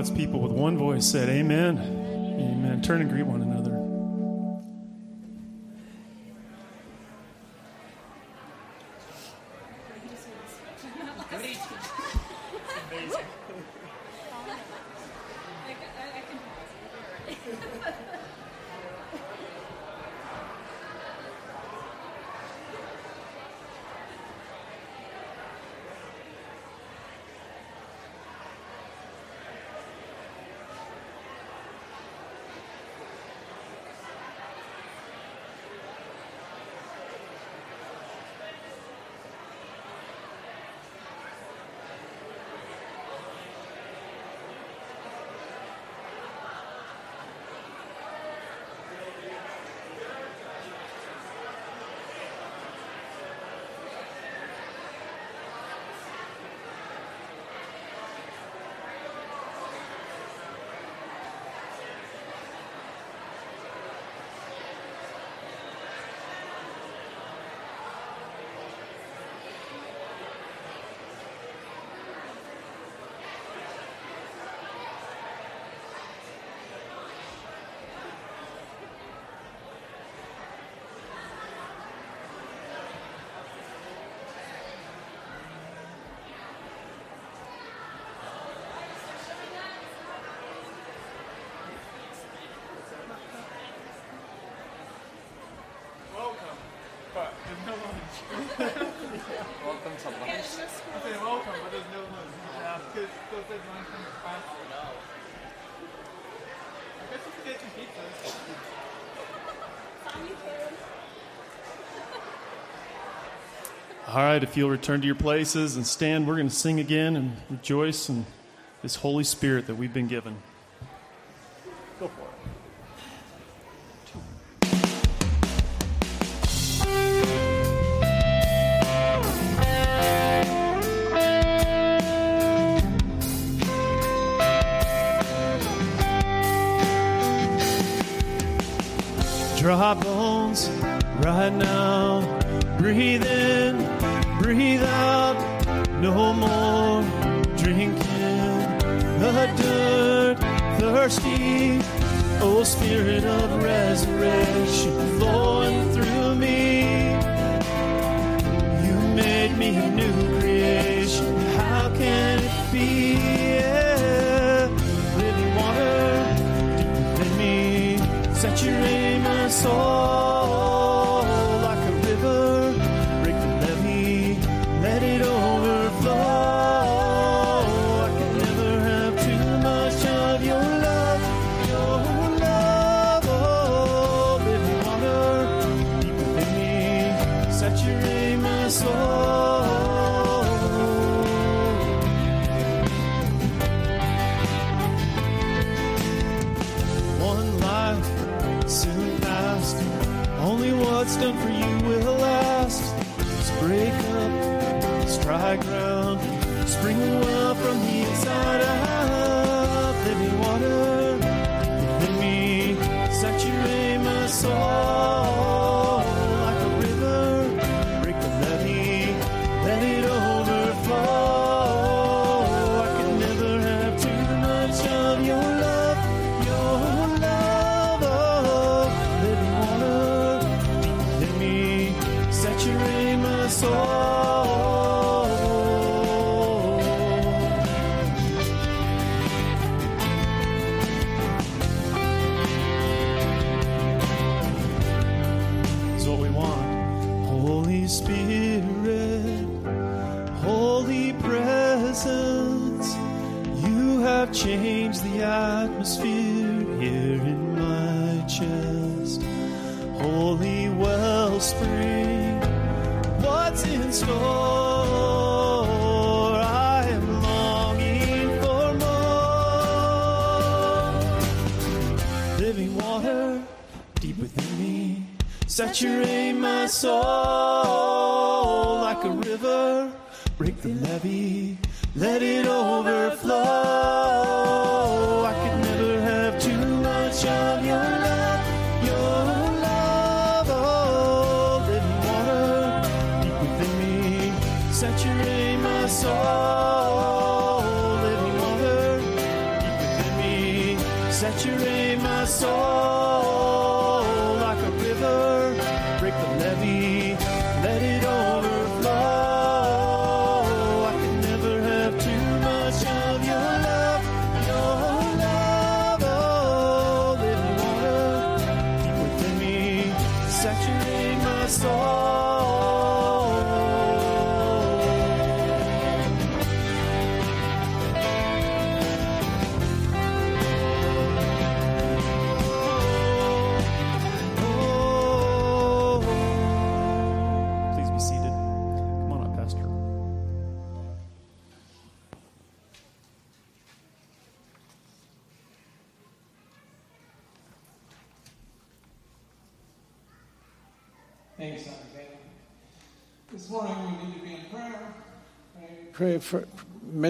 God's people with one voice said, Amen. Amen. Turn and greet. Welcome to lunch. I say welcome, but there's no lunch. Because. I guess we get some. All right, if you'll return to your places and stand, we're going to sing again and rejoice in this Holy Spirit that we've been given. spring. What's in store? I am longing for more. Living water deep within me, saturate my soul like a river. Break the levee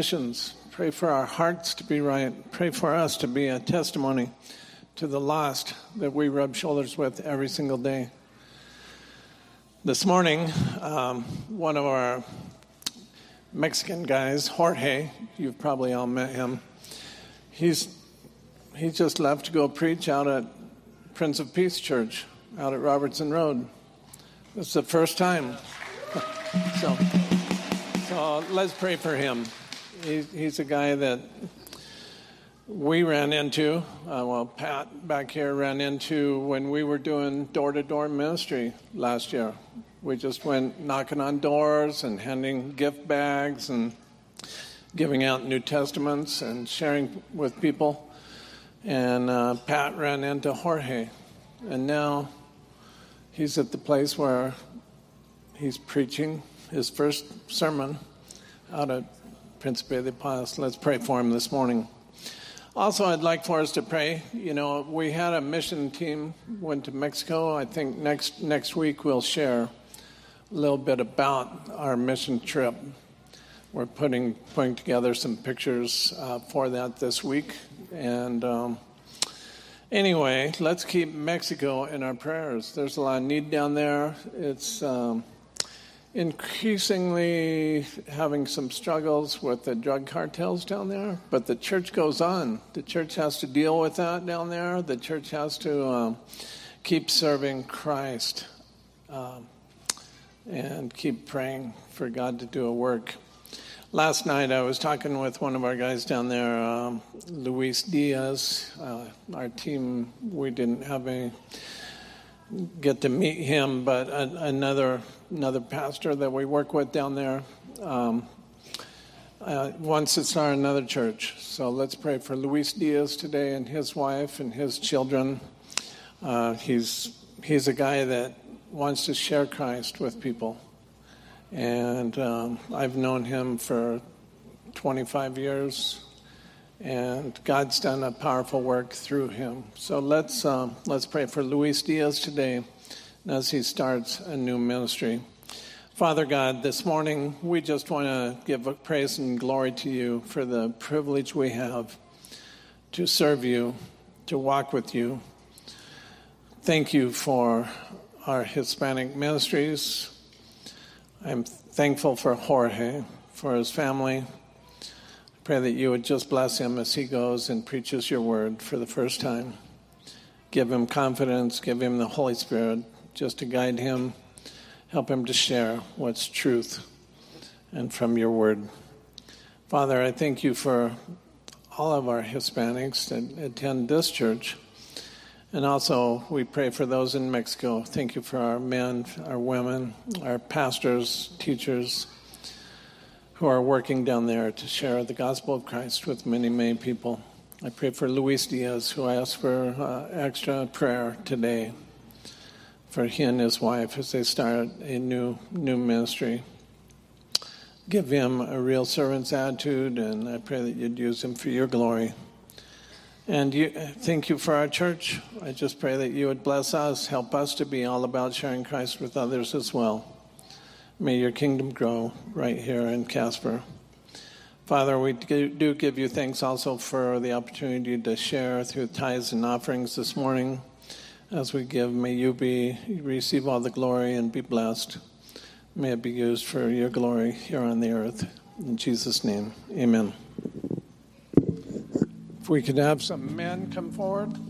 missions. Pray for our hearts to be right. Pray for us to be a testimony to the lost that we rub shoulders with every single day. This morning, um, one of our Mexican guys, Jorge, you've probably all met him. He's he just left to go preach out at Prince of Peace Church out at Robertson Road. It's the first time. so, so let's pray for him. He, he's a guy that we ran into, uh, well, Pat back here ran into when we were doing door to door ministry last year. We just went knocking on doors and handing gift bags and giving out New Testaments and sharing with people. And uh, Pat ran into Jorge. And now he's at the place where he's preaching his first sermon out at Principe de Paz. Let's pray for him this morning. Also, I'd like for us to pray. You know, we had a mission team went to Mexico. I think next next week we'll share a little bit about our mission trip. We're putting putting together some pictures uh, for that this week, and um, anyway, let's keep Mexico in our prayers. There's a lot of need down there. It's um, increasingly having some struggles with the drug cartels down there, but the church goes on. The church has to deal with that down there. The church has to um, keep serving Christ um, and keep praying for God to do a work. Last night, I was talking with one of our guys down there, um, Luis Diaz. Uh, our team, we didn't have any get to meet him, but another another pastor that we work with down there um, uh, wants to start another church. So let's pray for Luis Diaz today and his wife and his children. Uh, he's he's a guy that wants to share Christ with people, and um, I've known him for 25 years and God's done a powerful work through him. So let's um, let's pray for Luis Diaz today as he starts a new ministry. Father God, this morning we just want to give praise and glory to you for the privilege we have to serve you, to walk with you. Thank you for our Hispanic ministries. I'm thankful for Jorge, for his family, I Pray that you would just bless him as he goes and preaches your word for the first time. Give him confidence, give him the Holy Spirit just to guide him, help him to share what's truth and from your word. Father, I thank you for all of our Hispanics that attend this church. And also, we pray for those in Mexico. Thank you for our men, our women, our pastors, teachers, who are working down there to share the gospel of Christ with many, many people. I pray for Luis Diaz, who asked for uh, extra prayer today for he and his wife as they start a new new ministry. Give him a real servant's attitude, and I pray that you'd use him for your glory. And you, thank you for our church. I just pray that you would bless us, help us to be all about sharing Christ with others as well. May your kingdom grow right here in Casper. Father, we do give you thanks also for the opportunity to share through tithes and offerings this morning. As we give, may you be receive all the glory and be blessed. May it be used for your glory here on the earth. In Jesus' name, amen. If we could have some men come forward.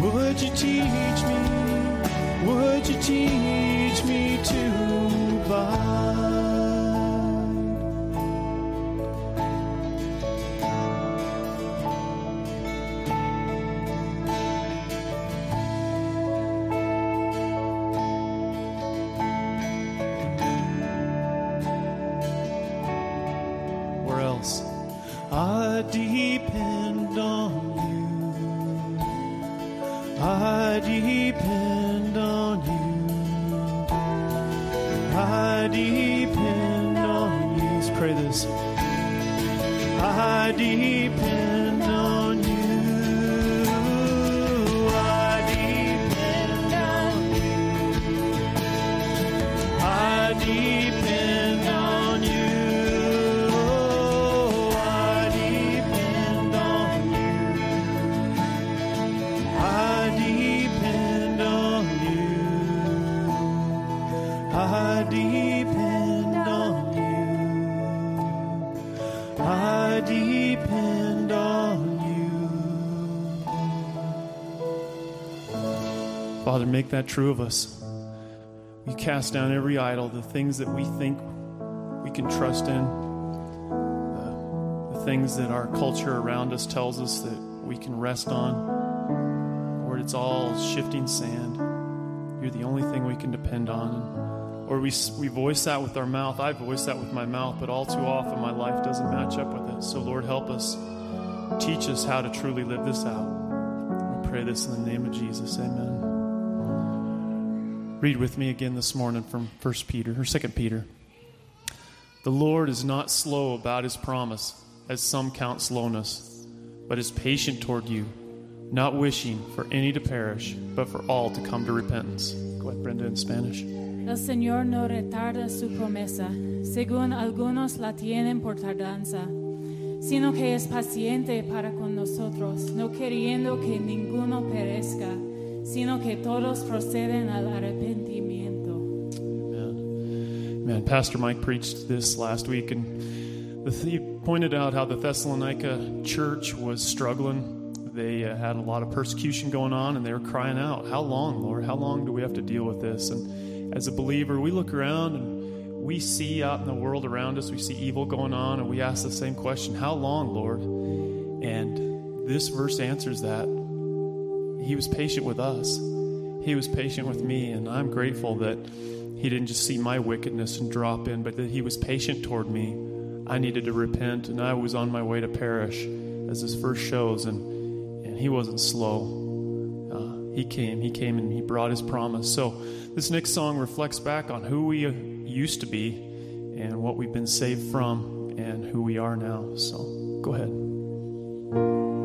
Would you teach me? Would you teach me to love? Make that true of us. We cast down every idol, the things that we think we can trust in, the, the things that our culture around us tells us that we can rest on. Lord, it's all shifting sand. You're the only thing we can depend on. Or we, we voice that with our mouth. I voice that with my mouth, but all too often my life doesn't match up with it. So, Lord, help us. Teach us how to truly live this out. We pray this in the name of Jesus. Amen. Read with me again this morning from 1 Peter or 2 Peter. The Lord is not slow about his promise, as some count slowness, but is patient toward you, not wishing for any to perish, but for all to come to repentance. Go ahead, Brenda, in Spanish. El Señor no retarda su promesa, según algunos la tienen por tardanza, sino que es paciente para con nosotros, no queriendo que ninguno perezca, sino que todos proceden al arrepentimiento. Amen. Man, Pastor Mike preached this last week, and he pointed out how the Thessalonica church was struggling. They uh, had a lot of persecution going on, and they were crying out, How long, Lord? How long do we have to deal with this? And as a believer, we look around and we see out in the world around us, we see evil going on, and we ask the same question How long, Lord? And this verse answers that. He was patient with us. He was patient with me, and I'm grateful that He didn't just see my wickedness and drop in, but that He was patient toward me. I needed to repent, and I was on my way to perish, as his verse shows, and, and He wasn't slow. Uh, he came, He came, and He brought His promise. So, this next song reflects back on who we used to be and what we've been saved from and who we are now. So, go ahead.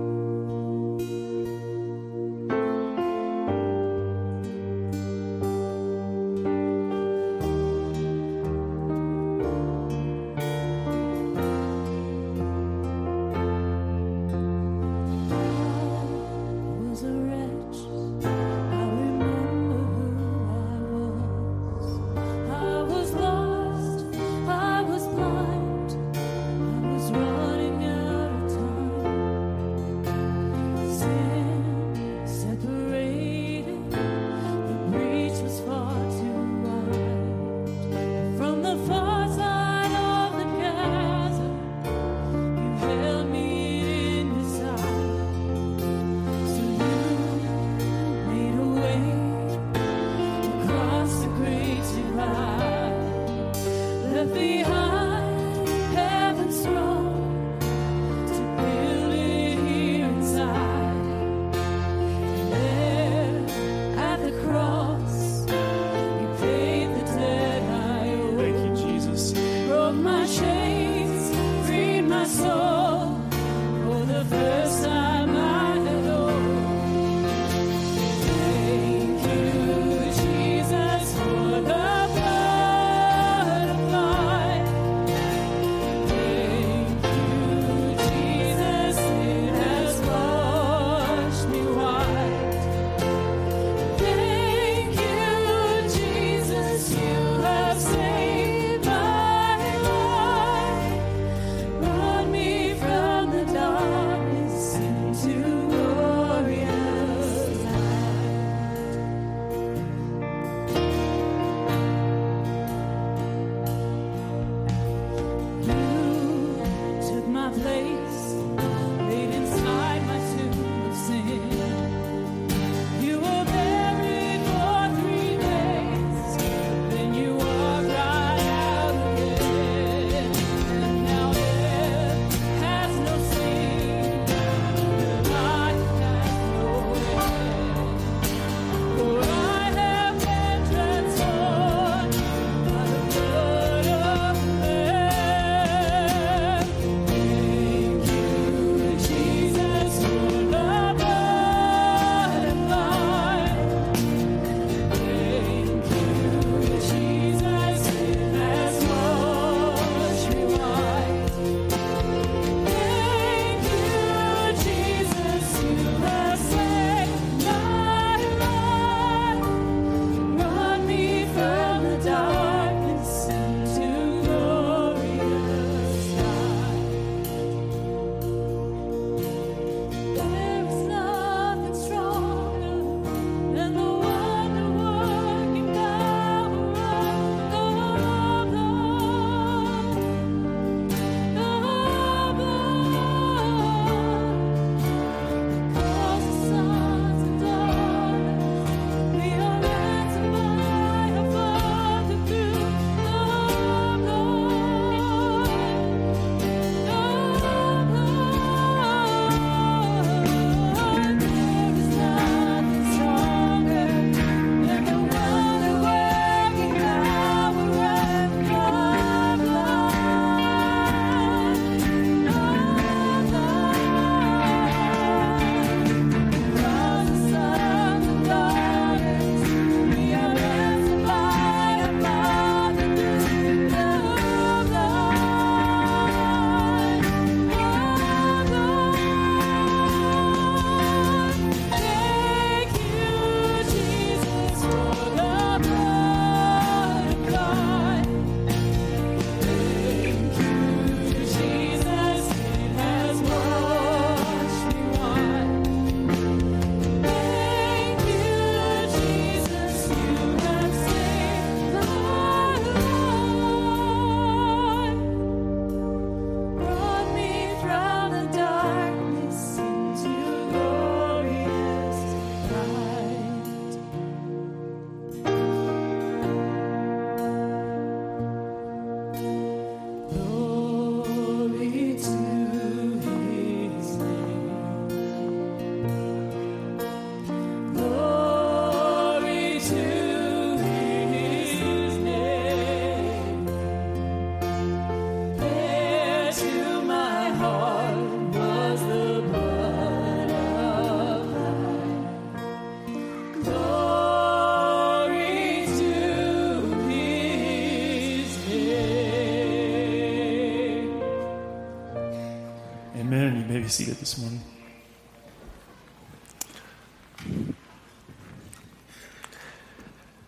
Be seated this morning.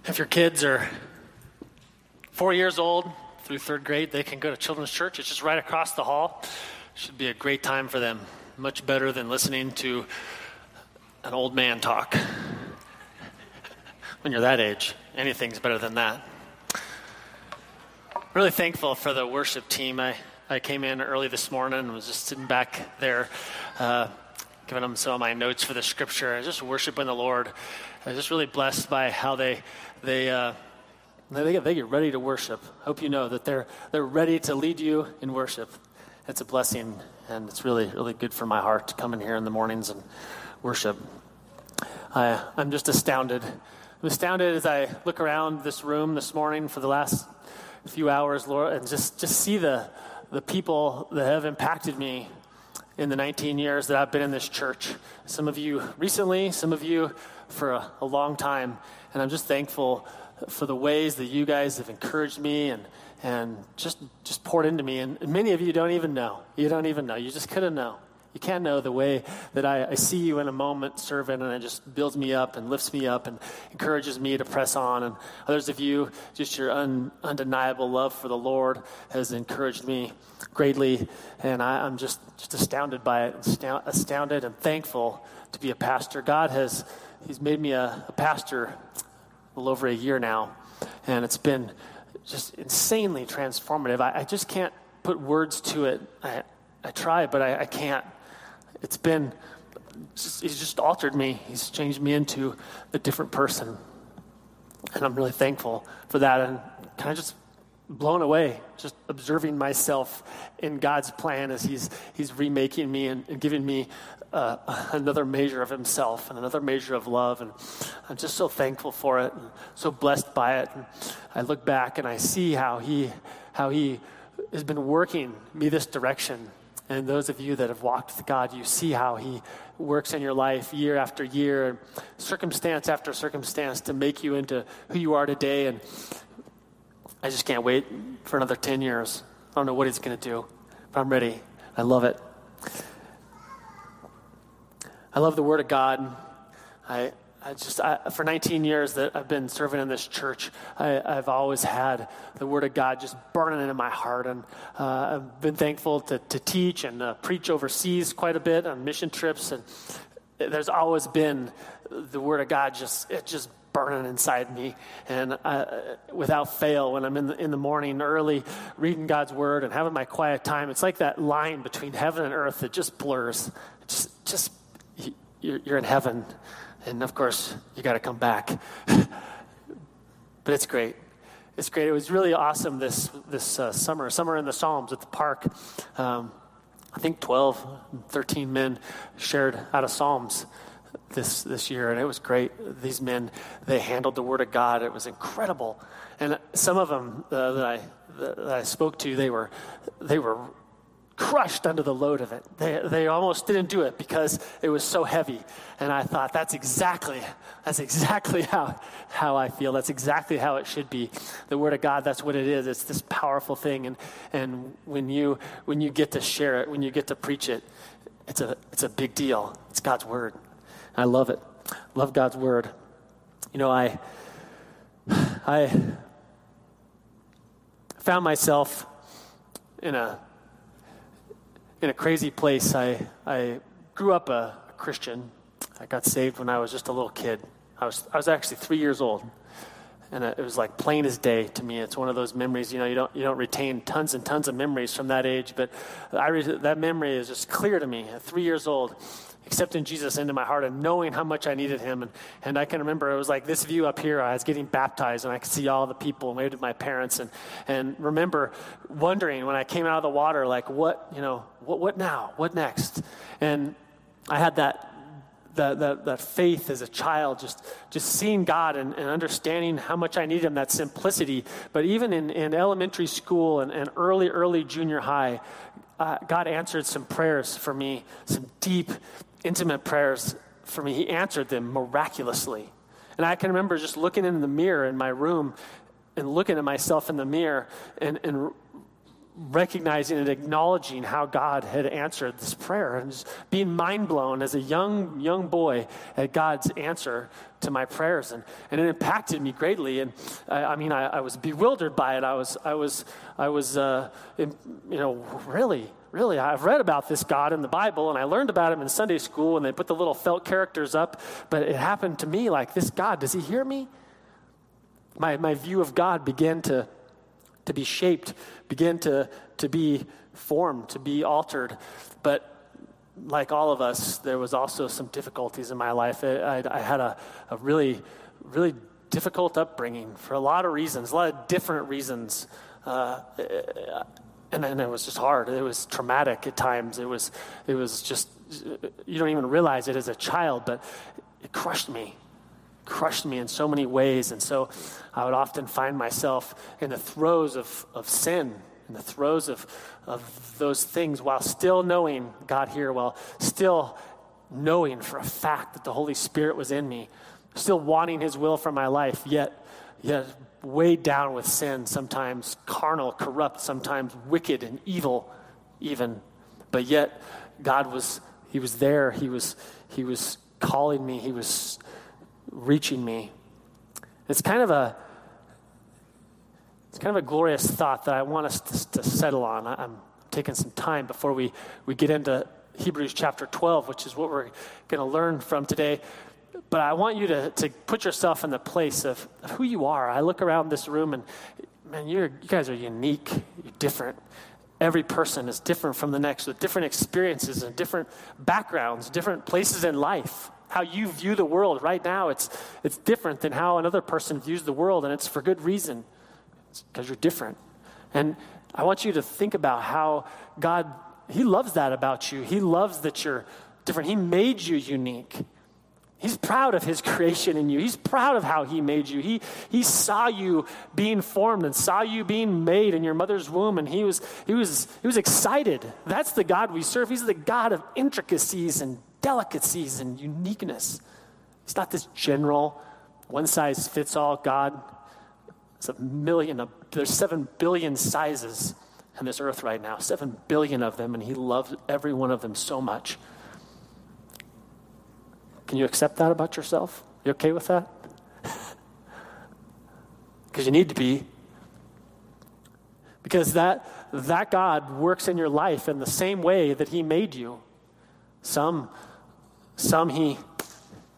If your kids are four years old through third grade, they can go to children's church. It's just right across the hall. Should be a great time for them. Much better than listening to an old man talk. when you're that age, anything's better than that. Really thankful for the worship team. I, I came in early this morning and was just sitting back there, uh, giving them some of my notes for the scripture, and just worshiping the Lord. I was just really blessed by how they they uh, they get, they get ready to worship. Hope you know that they're they're ready to lead you in worship. It's a blessing, and it's really really good for my heart to come in here in the mornings and worship. I, I'm just astounded. I'm astounded as I look around this room this morning for the last few hours, Lord, and just just see the the people that have impacted me in the 19 years that I've been in this church. Some of you recently, some of you for a, a, long time. And I'm just thankful for the ways that you guys have encouraged me and, and just, just poured into me. And many of you don't even know. You don't even know. You just couldn't know. You can't know the way that I, I, see you in a moment serving, and it just builds me up and lifts me up and encourages me to press on. And others of you, just your un, undeniable love for the Lord has encouraged me greatly. And I, am just, just astounded by it, astounded and thankful to be a pastor. God has He's made me a, a pastor a little over a year now, and it's been just insanely transformative. I, I just can't put words to it. I, I try, but I, I can't it's been, he's just altered me. He's changed me into a different person. And I'm really thankful for that. And kind of just blown away, just observing myself in God's plan as He's, he's remaking me and, and giving me uh, another measure of Himself and another measure of love. And I'm just so thankful for it and so blessed by it. And I look back and I see how He, how he has been working me this direction and those of you that have walked with God, you see how He works in your life year after year, circumstance after circumstance to make you into who you are today. And I just can't wait for another 10 years. I don't know what He's going to do, but I'm ready. I love it. I love the Word of God. I, I just I, for 19 years that I've been serving in this church, I, have always had the Word of God just burning in my heart, and uh, I've been thankful to, to teach and uh, preach overseas quite a bit on mission trips, and there's always been the Word of God just it just burning inside me, and I, without fail, when I'm in the, in the morning early reading God's Word and having my quiet time, it's like that line between heaven and earth that just blurs. Just just you're, you're in heaven and of course, you got to come back. but it's great. It's great. It was really awesome this, this uh, summer, summer in the Psalms at the park. Um, I think 12, 13 men shared out of Psalms this, this year, and it was great. These men, they handled the Word of God. It was incredible. And some of them uh, that, I, that I spoke to, they were, they were crushed under the load of it. They, they almost didn't do it because it was so heavy. And I thought, that's exactly, that's exactly how, how I feel. That's exactly how it should be. The Word of God, that's what it is. It's this powerful thing. And, and when, you, when you get to share it, when you get to preach it, it's a, it's a big deal. It's God's Word. I love it. Love God's Word. You know, I, I found myself in a in a crazy place. I, I grew up a, Christian. I got saved when I was just a little kid. I was, I was actually three years old. And it was like plain as day to me. It's one of those memories, you know, you don't, you don't retain tons and tons of memories from that age, but I that memory is just clear to me at three years old accepting Jesus into my heart and knowing how much I needed him. And, and I can remember it was like this view up here. I was getting baptized and I could see all the people and waved to my parents. And, and remember wondering when I came out of the water, like, what, you know, what, what now? What next? And I had that that, that, that faith as a child, just, just seeing God and, and understanding how much I need Him, that simplicity. But even in, in elementary school and, and early, early junior high, uh, God answered some prayers for me, some deep, intimate prayers for me. He answered them miraculously. And I can remember just looking in the mirror in my room and looking at myself in the mirror and, and recognizing and acknowledging how God had answered this prayer and just being mind blown as a young young boy at God's answer to my prayers. And, and it impacted me greatly. And I, I mean I, I, was bewildered by it. I was I was I was uh, in, you know really really I've read about this God in the Bible and I learned about him in Sunday school and they put the little felt characters up but it happened to me like this God does he hear me? My, my view of God began to to be shaped, begin to, to be formed, to be altered. But like all of us, there was also some difficulties in my life. I, I, had a, a really, really difficult upbringing for a lot of reasons, a lot of different reasons. Uh, and, and it was just hard. It was traumatic at times. It was, it was just, you don't even realize it as a child, but it crushed me crushed me in so many ways. And so I would often find myself in the throes of, of sin, in the throes of, of those things, while still knowing God here, while still knowing for a fact that the Holy Spirit was in me, still wanting His will for my life, yet, yet weighed down with sin, sometimes carnal, corrupt, sometimes wicked and evil, even. But yet, God was, He was there. He was, He was calling me. He was reaching me. It's kind of a it's kind of a glorious thought that I want us to, to settle on. I, I'm taking some time before we, we get into Hebrews chapter 12, which is what we're going to learn from today. But I want you to, to put yourself in the place of, of who you are. I look around this room and, man, you're, you guys are unique, you're different. Every person is different from the next with different experiences and different backgrounds, different places in life how you view the world right now, it's, it's different than how another person views the world, and it's for good reason. because you're different. And I want you to think about how God, He loves that about you. He loves that you're different. He made you unique. He's proud of his creation in you. He's proud of how he made you. He, he saw you being formed and saw you being made in your mother's womb, and he was, he, was, he was excited. That's the God we serve. He's the God of intricacies and delicacies and uniqueness. It's not this general, one size fits all God. It's a million, there's seven billion sizes in this earth right now, seven billion of them, and He loves every one of them so much. Can you accept that about yourself? You okay with that? Because you need to be. Because that, that God works in your life in the same way that He made you. Some some he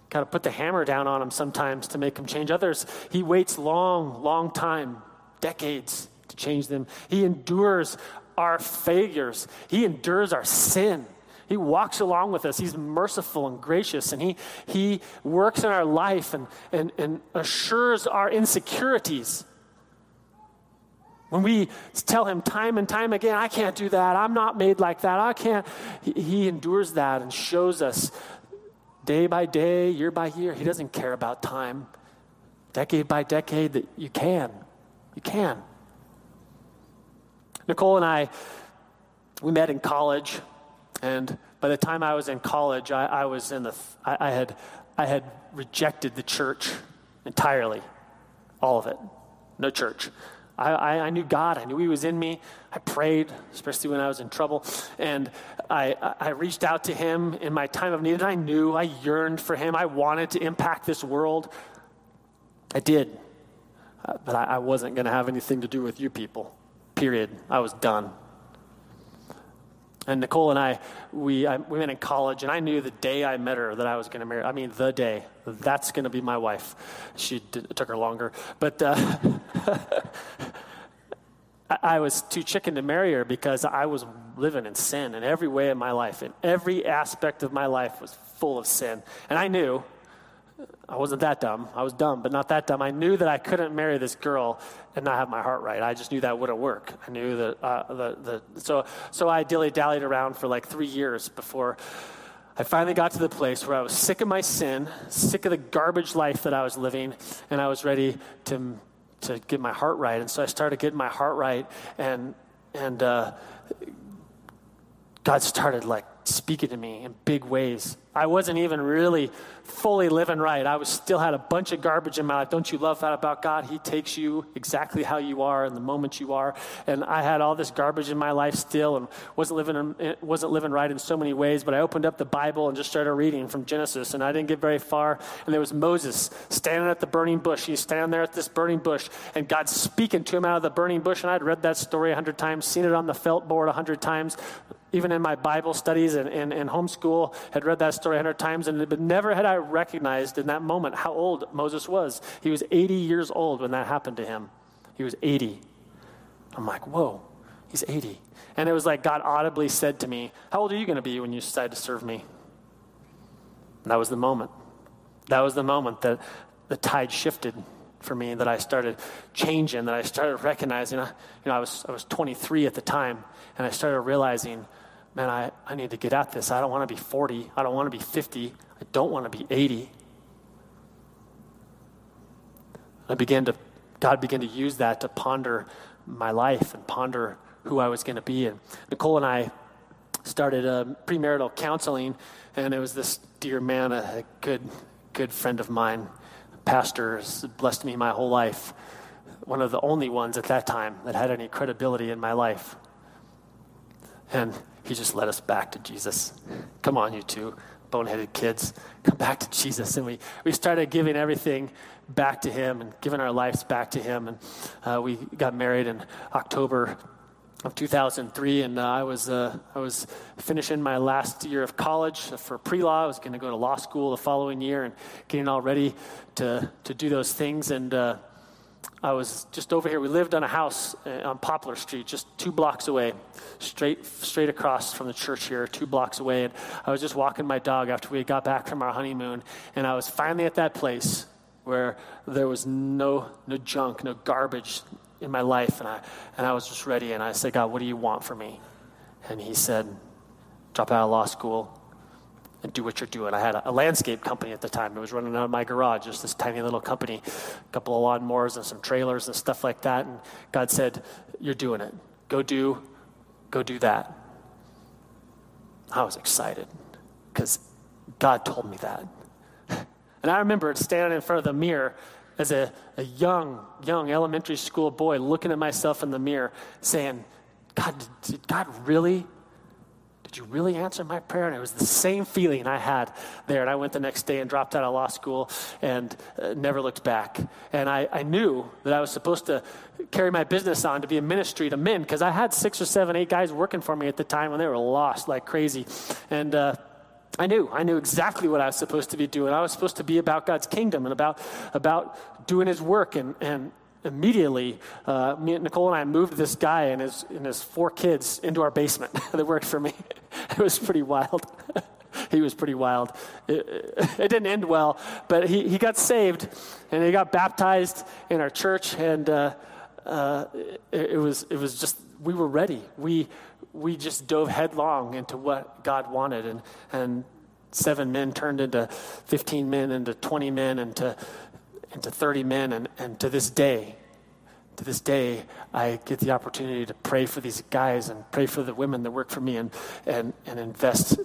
kind of put the hammer down on them sometimes to make them change. Others, he waits long, long time, decades to change them. He endures our failures, he endures our sin. He walks along with us. He's merciful and gracious, and he, he works in our life and, and, and assures our insecurities. When we tell him time and time again, I can't do that, I'm not made like that, I can't, he, he endures that and shows us day by day, year by year. He doesn't care about time, decade by decade, that you can. You can. Nicole and I, we met in college, and by the time I was in college, I, I was in the, I, I, had, I had rejected the church entirely, all of it, no church. I, I, I, knew God. I knew He was in me. I prayed, especially when I was in trouble. And I, I reached out to Him in my time of need, and I knew I yearned for Him. I wanted to impact this world. I did. Uh, but I, I wasn't going to have anything to do with you people, period. I was done. And Nicole and I, we, I, we met in college, and I knew the day I met her that I was going to marry. I mean, the day. That's going to be my wife. She did, took her longer. But uh, I, was too chicken to marry her because I was living in sin in every way of my life. And every aspect of my life was full of sin. And I knew I wasn't that dumb. I was dumb, but not that dumb. I knew that I couldn't marry this girl and not have my heart right. I just knew that wouldn't work. I knew that uh, the, the so so I dilly dallied around for like three years before I finally got to the place where I was sick of my sin, sick of the garbage life that I was living, and I was ready to to get my heart right. And so I started getting my heart right, and and uh, God started like speaking to me in big ways. I wasn't even really fully living right. I was still had a bunch of garbage in my life. Don't you love that about God? He takes you exactly how you are in the moment you are. And I had all this garbage in my life still, and wasn't living in, wasn't living right in so many ways. But I opened up the Bible and just started reading from Genesis, and I didn't get very far. And there was Moses standing at the burning bush. He's standing there at this burning bush, and God's speaking to him out of the burning bush. And I'd read that story a hundred times, seen it on the felt board a hundred times, even in my Bible studies and, and, and homeschool, had read that story a hundred times, and but never had I recognized in that moment how old Moses was. He was 80 years old when that happened to him. He was 80. I'm like, whoa, he's 80. And it was like God audibly said to me, How old are you going to be when you decide to serve me? And that was the moment. That was the moment that the tide shifted for me, that I started changing, that I started recognizing, you know, I was, I was 23 at the time, and I started realizing, man, I, I need to get at this. I don't want to be 40. I don't want to be 50. I don't want to be 80. I began to, God began to use that to ponder my life and ponder who I was going to be. And Nicole and I started a premarital counseling, and it was this dear man, a good, good friend of mine, pastor, blessed me my whole life. One of the only ones at that time that had any credibility in my life. And he just led us back to Jesus. Come on, you two boneheaded kids, come back to Jesus. And we, we started giving everything back to him and giving our lives back to him. And uh, we got married in October of 2003, and uh, I was uh, I was finishing my last year of college for pre-law. I was going to go to law school the following year and getting all ready to to do those things. And uh, I was just over here. We lived on a house uh, on Poplar Street, just two blocks away, straight straight across from the church here, two blocks away. And I was just walking my dog after we got back from our honeymoon, and I was finally at that place where there was no no junk, no garbage in my life, and I and I was just ready. And I said, God, what do you want for me? And He said, drop out of law school and do what you're doing. I had a, a landscape company at the time. It was running out of my garage, just this tiny little company, a couple of lawnmowers and some trailers and stuff like that. And God said, You're doing it. Go do, go do that. I was excited because God told me that. And I remember standing in front of the mirror as a, a young, young elementary school boy looking at myself in the mirror saying, God, did God really did you really answer my prayer? And it was the same feeling I had there. And I went the next day and dropped out of law school and uh, never looked back. And I, I knew that I was supposed to carry my business on to be a ministry to men because I had six or seven, eight guys working for me at the time when they were lost like crazy. And, uh, I knew. I knew exactly what I was supposed to be doing. I was supposed to be about God's kingdom and about, about doing his work. And, and immediately, uh, me, Nicole and I moved this guy and his, and his four kids into our basement that worked for me. It was pretty wild. he was pretty wild. It, it, didn't end well, but he, he got saved and he got baptized in our church. And uh, uh, it, it, was, it was just, we were ready. We, we just dove headlong into what God wanted. And, and seven men turned into 15 men, into 20 men, into, into 30 men. And, and to this day, to this day, I get the opportunity to pray for these guys and pray for the women that work for me and, and, and invest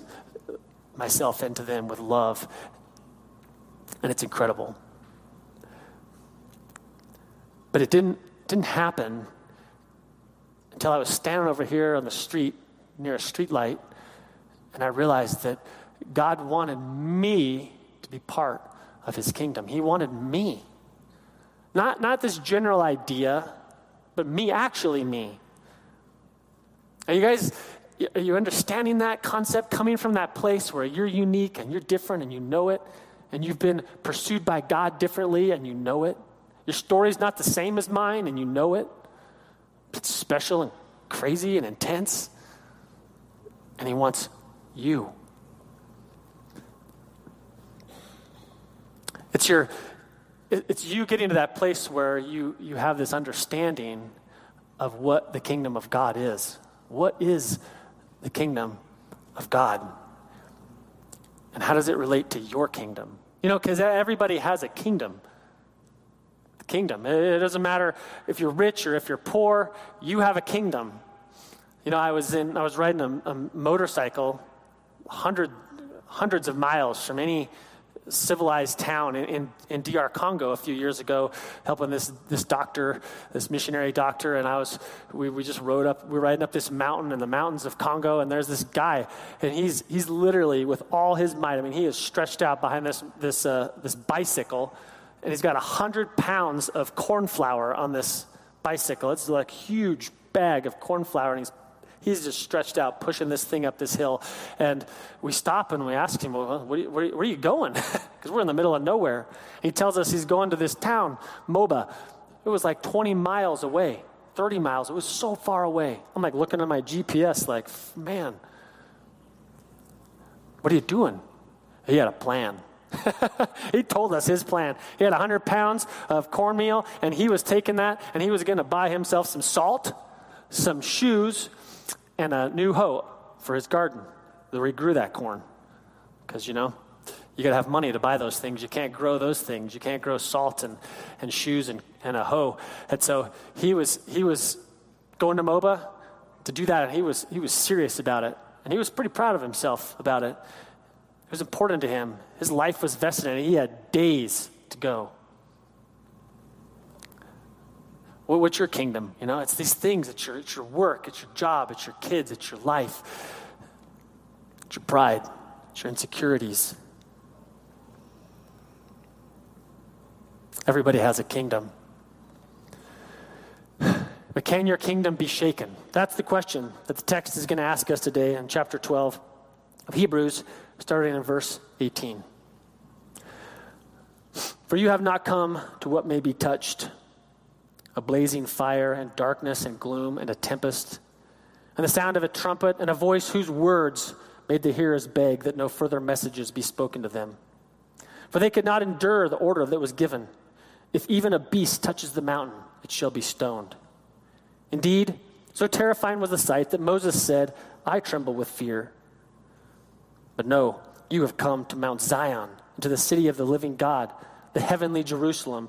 myself into them with love. And it's incredible. But it didn't, didn't happen until I was standing over here on the street near a street light and I realized that God wanted me to be part of his kingdom. He wanted me. Not, not this general idea, but me, actually me. Are you guys, are you understanding that concept coming from that place where you're unique and you're different and you know it, and you've been pursued by God differently and you know it? Your story's not the same as mine and you know it. It's special and crazy and intense. And He wants you. It's your it's you getting to that place where you, you have this understanding of what the kingdom of God is. What is the kingdom of God? And how does it relate to your kingdom? You know, because everybody has a kingdom The kingdom. It doesn't matter if you're rich or if you're poor, you have a kingdom. You know, I was in, I was riding a, a motorcycle hundred, hundreds of miles from any civilized town in, in, in DR Congo a few years ago, helping this, this doctor, this missionary doctor, and I was, we, we just rode up, we were riding up this mountain in the mountains of Congo, and there's this guy, and he's, he's literally with all his might, I mean, he is stretched out behind this, this, uh, this bicycle, and he's got a hundred pounds of corn flour on this bicycle. It's like huge bag of corn flour, and he's He's just stretched out, pushing this thing up this hill. And we stop and we ask him, Well, where, are you, where are you going? Because we're in the middle of nowhere. He tells us he's going to this town, Moba. It was like 20 miles away, 30 miles. It was so far away. I'm like looking at my GPS, like, man, what are you doing? He had a plan. he told us his plan. He had 100 pounds of cornmeal, and he was taking that, and he was going to buy himself some salt, some shoes, and a new hoe for his garden where he grew that corn. Because, you know, you got to have money to buy those things. You can't grow those things. You can't grow salt and, and shoes and, and a hoe. And so he was, he was going to Moba to do that, and he was, he was serious about it. And he was pretty proud of himself about it. It was important to him. His life was vested in it. He had days to go. What's your kingdom? You know, it's these things. It's your, it's your work. It's your job. It's your kids. It's your life. It's your pride. It's your insecurities. Everybody has a kingdom. But can your kingdom be shaken? That's the question that the text is going to ask us today in chapter 12 of Hebrews, starting in verse 18. For you have not come to what may be touched a blazing fire and darkness and gloom and a tempest, and the sound of a trumpet and a voice whose words made the hearers beg that no further messages be spoken to them. For they could not endure the order that was given. If even a beast touches the mountain, it shall be stoned. Indeed, so terrifying was the sight that Moses said, I tremble with fear. But no, you have come to Mount Zion, and to the city of the living God, the heavenly Jerusalem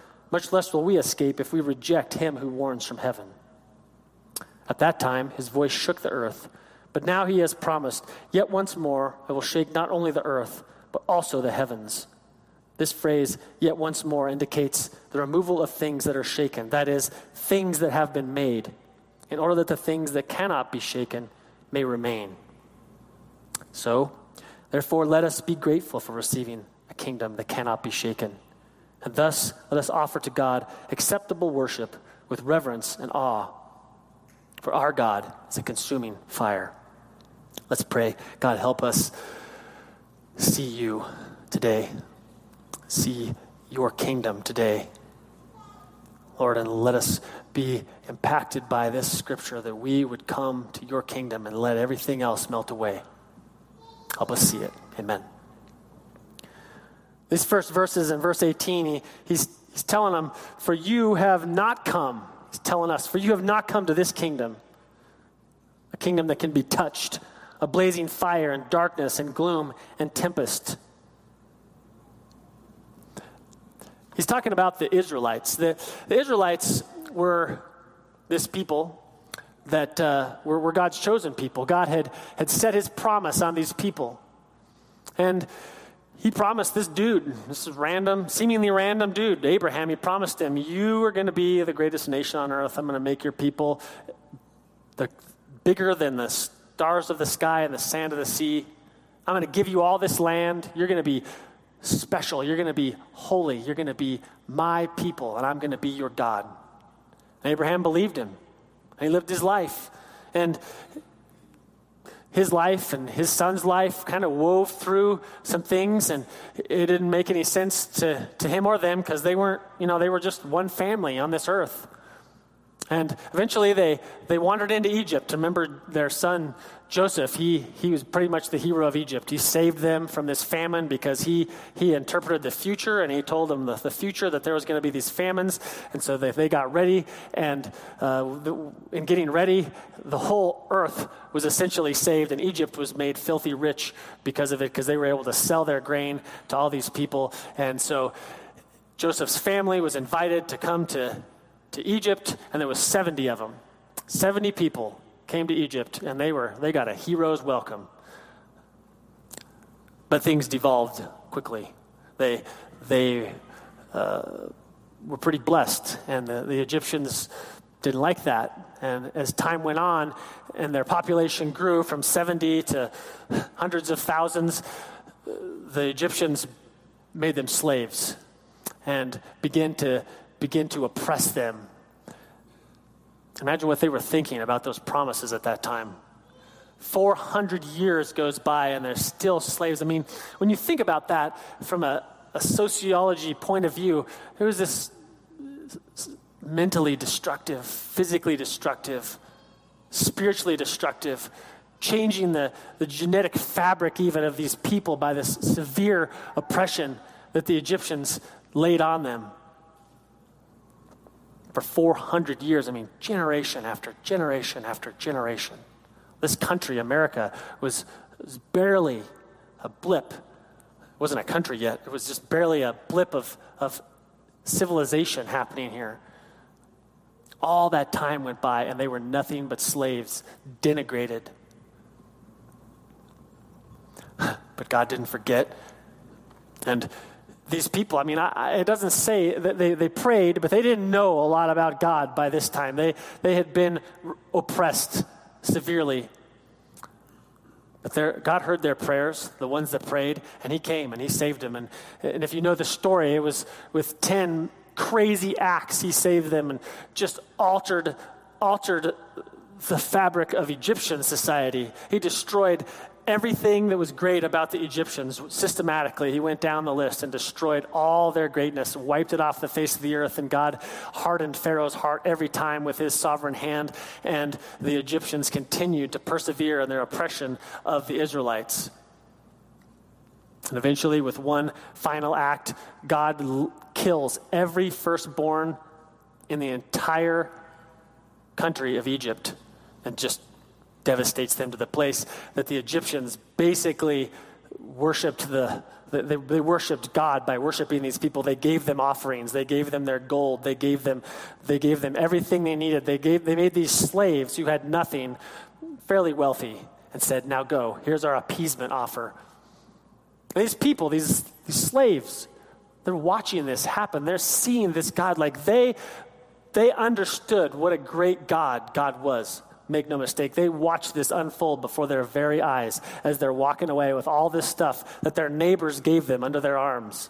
much less will we escape if we reject him who warns from heaven. At that time, his voice shook the earth, but now he has promised, Yet once more I will shake not only the earth, but also the heavens. This phrase, yet once more, indicates the removal of things that are shaken, that is, things that have been made, in order that the things that cannot be shaken may remain. So, therefore, let us be grateful for receiving a kingdom that cannot be shaken. And thus, let us offer to God acceptable worship with reverence and awe. For our God is a consuming fire. Let's pray. God, help us see you today, see your kingdom today. Lord, and let us be impacted by this scripture that we would come to your kingdom and let everything else melt away. Help us see it. Amen. These first verses in verse 18, he, he's, he's telling them, For you have not come. He's telling us, For you have not come to this kingdom, a kingdom that can be touched, a blazing fire and darkness and gloom and tempest. He's talking about the Israelites. The, the Israelites were this people that uh, were, were God's chosen people. God had, had set his promise on these people. And he promised this dude, this is random, seemingly random dude, Abraham, he promised him, You are going to be the greatest nation on earth. I'm going to make your people the, bigger than the stars of the sky and the sand of the sea. I'm going to give you all this land. You're going to be special. You're going to be holy. You're going to be my people, and I'm going to be your God. And Abraham believed him, and he lived his life. And his life and his son's life kind of wove through some things and it didn't make any sense to, to him or them because they weren't you know they were just one family on this earth And eventually they, they wandered into Egypt. Remember their son Joseph, he, he was pretty much the hero of Egypt. He saved them from this famine because he, he interpreted the future and he told them the, the future that there was going to be these famines. And so they, they got ready. And uh, the, in getting ready, the whole earth was essentially saved, and Egypt was made filthy rich because of it, because they were able to sell their grain to all these people. And so Joseph's family was invited to come to, to Egypt, and there was 70 of them. 70 people came to Egypt, and they were they got a hero's welcome. But things devolved quickly. They they uh, were pretty blessed, and the, the Egyptians didn't like that. And as time went on, and their population grew from 70 to hundreds of thousands, the Egyptians made them slaves and began to begin to oppress them Imagine what they were thinking about those promises at that time. 400 years goes by and they're still slaves. I mean, when you think about that from a, a sociology point of view, there was this mentally destructive, physically destructive, spiritually destructive, changing the, the genetic fabric even of these people by this severe oppression that the Egyptians laid on them for 400 years. I mean, generation after generation after generation. This country, America, was, was barely a blip. It wasn't a country yet, it was just barely a blip of, of civilization happening here. All that time went by, and they were nothing but slaves, denigrated. But God didn't forget. And these people, I mean, I, it doesn't say that they, they prayed, but they didn't know a lot about God by this time. They, they had been oppressed severely. But God heard their prayers, the ones that prayed, and He came and He saved them. And, and if you know the story, it was with 10 crazy acts He saved them and just altered, altered the fabric of Egyptian society. He destroyed everything that was great about the Egyptians systematically. He went down the list and destroyed all their greatness, wiped it off the face of the earth, and God hardened Pharaoh's heart every time with his sovereign hand. And the Egyptians continued to persevere in their oppression of the Israelites. And eventually, with one final act, God l- kills every firstborn in the entire country of Egypt and just devastates them to the place that the Egyptians basically worshiped the they, they worshiped God by worshiping these people. They gave them offerings. They gave them their gold. They gave them, they gave them everything they needed. They, gave, they made these slaves who had nothing fairly wealthy and said, Now go. Here's our appeasement offer. And these people, these, these slaves, they're watching this happen. They're seeing this God like they, they understood what a great God God was. Make no mistake, they watch this unfold before their very eyes as they're walking away with all this stuff that their neighbors gave them under their arms.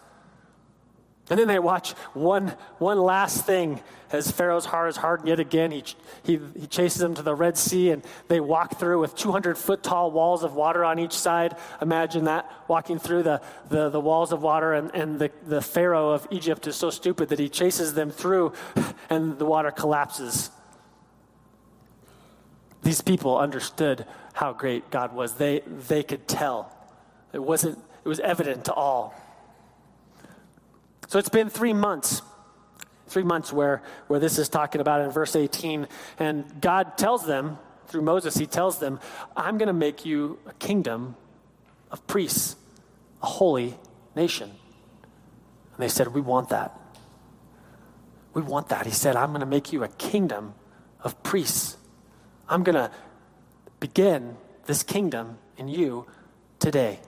And then they watch one, one last thing as Pharaoh's heart is hardened yet again. He, he, he chases them to the Red Sea and they walk through with 200 foot tall walls of water on each side. Imagine that, walking through the, the, the walls of water, and, and the, the Pharaoh of Egypt is so stupid that he chases them through and the water collapses. These people understood how great God was. They, they could tell. It wasn't, it was evident to all. So it's been three months. Three months where, where this is talking about in verse 18. And God tells them, through Moses, he tells them, I'm going to make you a kingdom of priests, a holy nation. And they said, We want that. We want that. He said, I'm going to make you a kingdom of priests. I'm going to begin this kingdom in you today.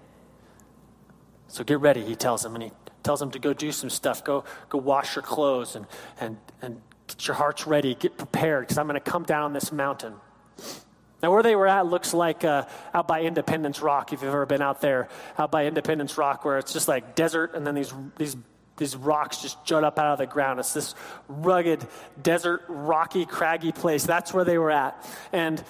So get ready, he tells him, and he tells him to go do some stuff. Go, go wash your clothes and, and, and get your hearts ready. Get prepared, because I'm going to come down this mountain. Now, where they were at looks like uh, out by Independence Rock, if you've ever been out there, out by Independence Rock, where it's just like desert, and then these, these these rocks just jut up out of the ground. It's this rugged, desert, rocky, craggy place. That's where they were at. And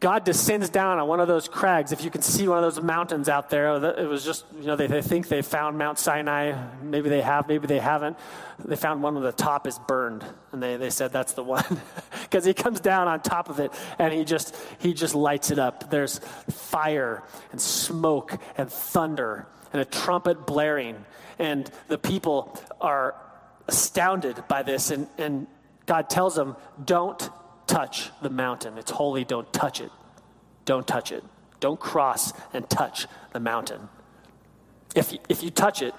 God descends down on one of those crags. If you can see one of those mountains out there, it was just, you know, they, they think they found Mount Sinai. Maybe they have, maybe they haven't. They found one where the top is burned, and they, they said that's the one. Because he comes down on top of it and he just, he just lights it up. There's fire and smoke and thunder and a trumpet blaring. And the people are astounded by this. And, and God tells them, don't touch the mountain. It's holy, don't touch it. Don't touch it. Don't cross and touch the mountain. If you, if you touch it,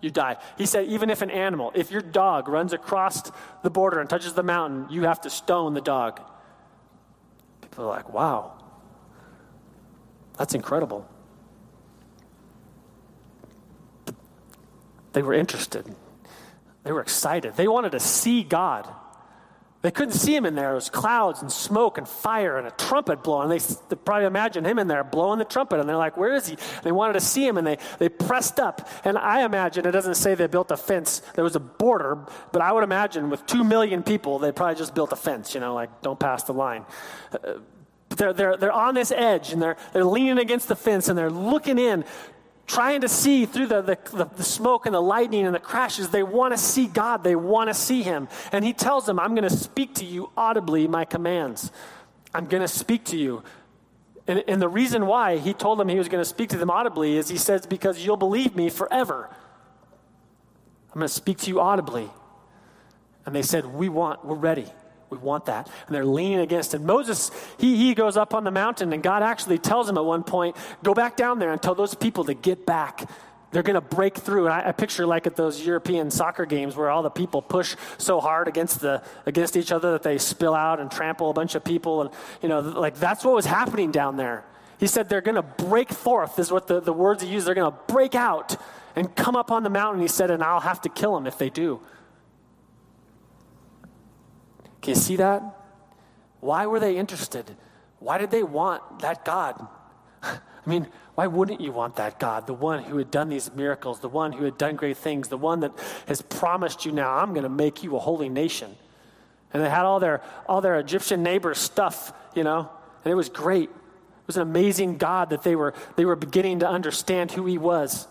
you die. He said, even if an animal, if your dog runs across the border and touches the mountain, you have to stone the dog. People are like, wow, that's incredible. They were interested, they were excited, they wanted to see God. They couldn't see him in there. It was clouds and smoke and fire and a trumpet blowing. They, they probably imagine him in there blowing the trumpet. And they're like, where is he? They wanted to see him and they, they pressed up. And I imagine, it doesn't say they built a fence. There was a border, but I would imagine with two million people, they probably just built a fence, you know, like don't pass the line. Uh, they're, they're, they're on this edge and they're, they're leaning against the fence and they're looking in trying to see through the, the, the, smoke and the lightning and the crashes. They want to see God, they want to see Him. And He tells them, I'm going to speak to you audibly, my commands. I'm going to speak to you. And, and the reason why He told them He was going to speak to them audibly is He says, Because you'll believe me forever. I'm going to speak to you audibly. And they said, We want, we're ready. We want that. And they're leaning against it. Moses, he, he goes up on the mountain, and God actually tells him at one point, Go back down there and tell those people to get back. They're going to break through. And I, I picture like at those European soccer games where all the people push so hard against, the, against each other that they spill out and trample a bunch of people. And, you know, like that's what was happening down there. He said they're going to break forth, is what the, the words he used. They're going to break out and come up on the mountain. He said, and I'll have to kill them if they do. Can you see that? Why were they interested? Why did they want that God? I mean, why wouldn't you want that God? The one who had done these miracles, the one who had done great things, the one that has promised you now, I'm going to make you a holy nation. And they had all their all their Egyptian neighbors' stuff, you know, and it was great. It was an amazing God that they were they were beginning to understand who he was.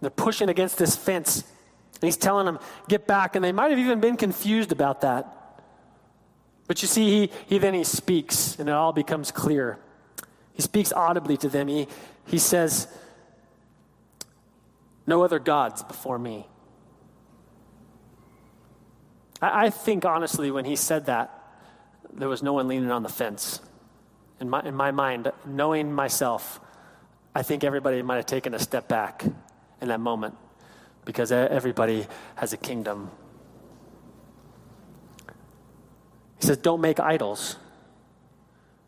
They're pushing against this fence. And he's telling them, get back. And they might have even been confused about that. But you see, he, he then he speaks, and it all becomes clear. He speaks audibly to them. He, he says, No other gods before me. I, I think, honestly, when he said that, there was no one leaning on the fence. In my, in my mind, knowing myself, I think everybody might have taken a step back in that moment because everybody has a kingdom He says, Don't make idols.